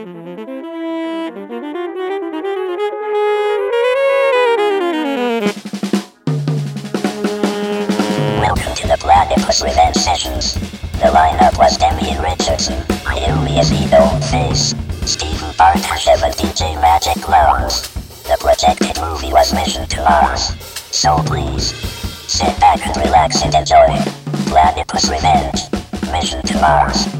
Welcome to the Platypus Revenge Sessions. The lineup was Demi Richardson, the Old Face, Stephen Bartashev and DJ Magic Lounge. The projected movie was Mission to Mars. So please, sit back and relax and enjoy Platypus Revenge, Mission to Mars.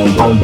Bye.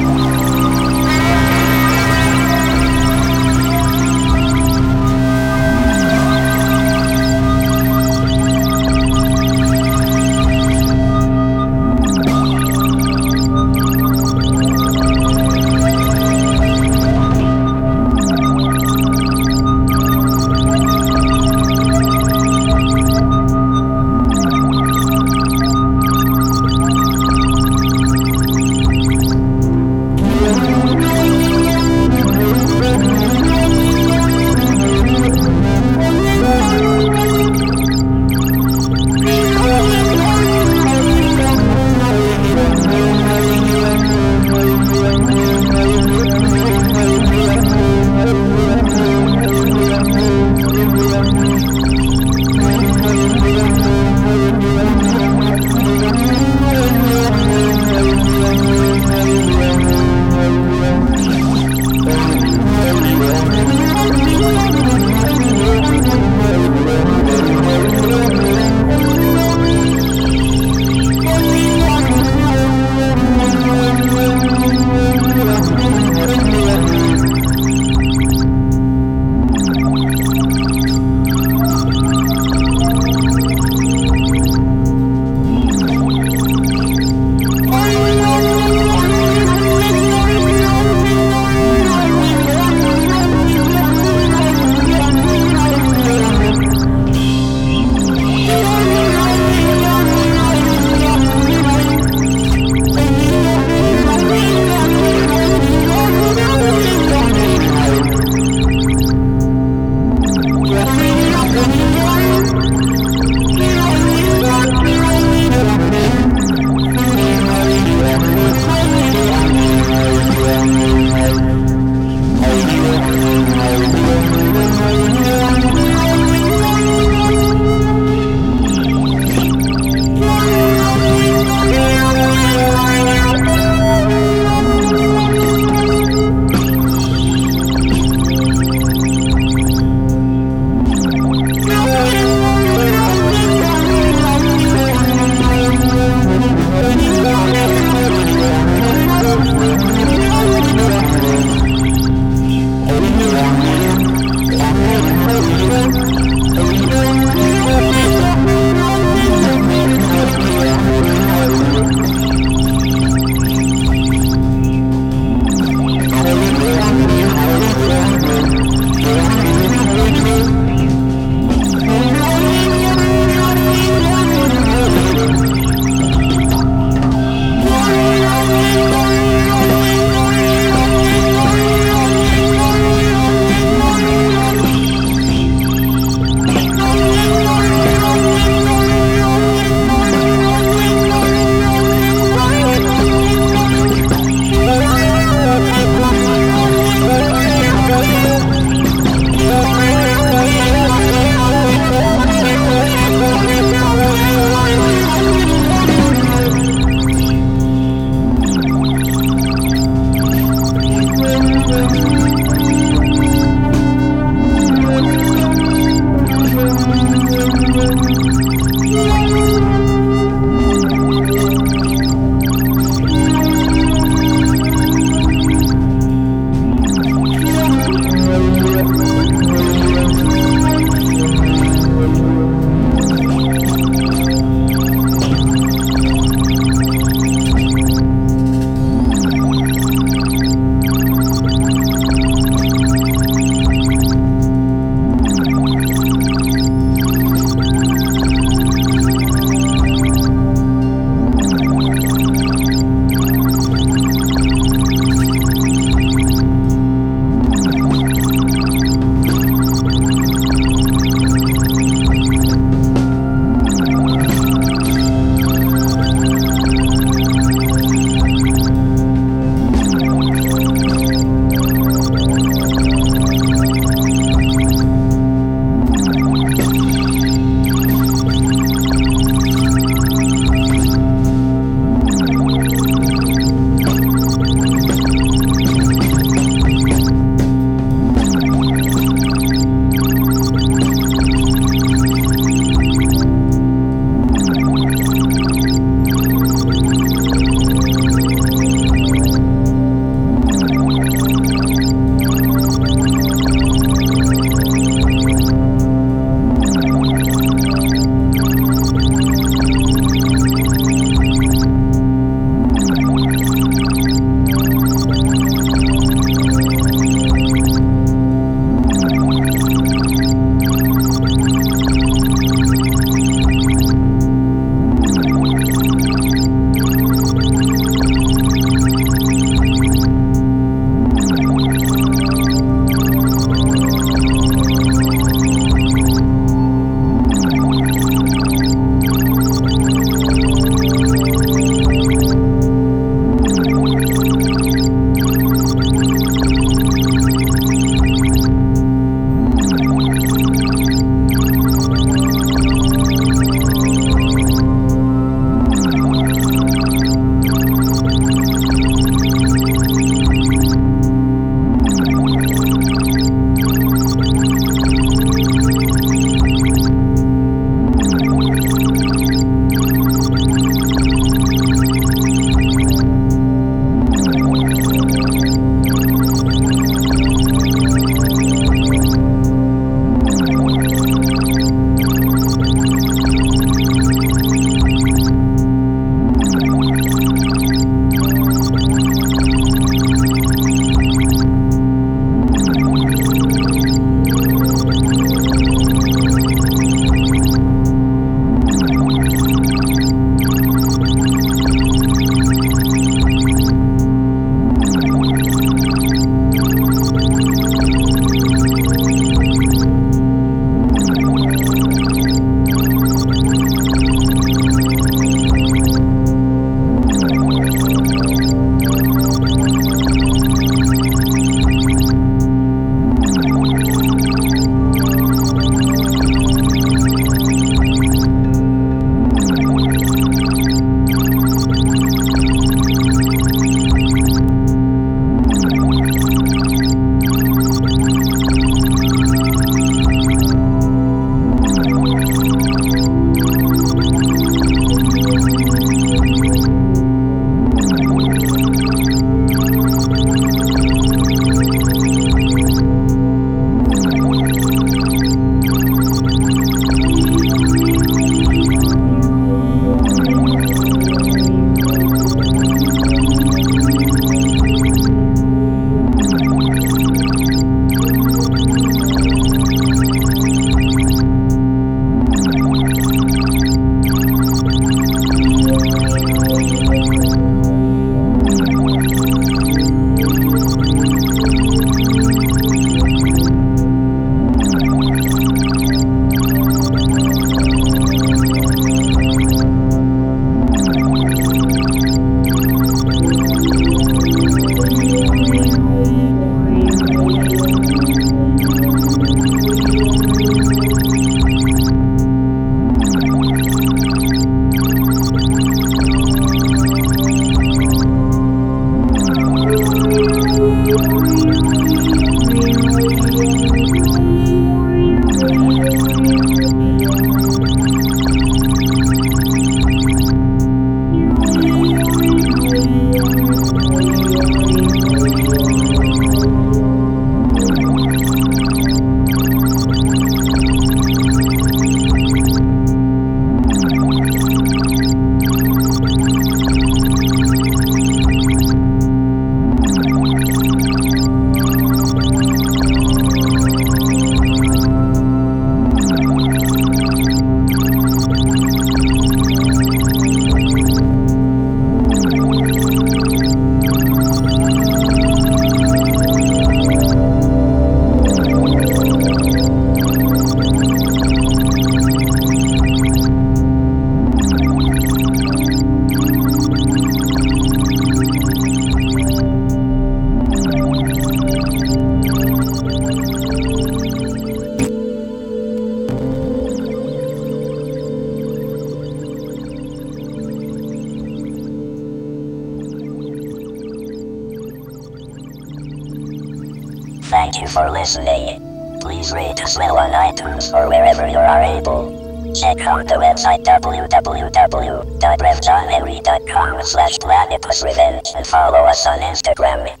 slash platypus revenge and follow us on Instagram.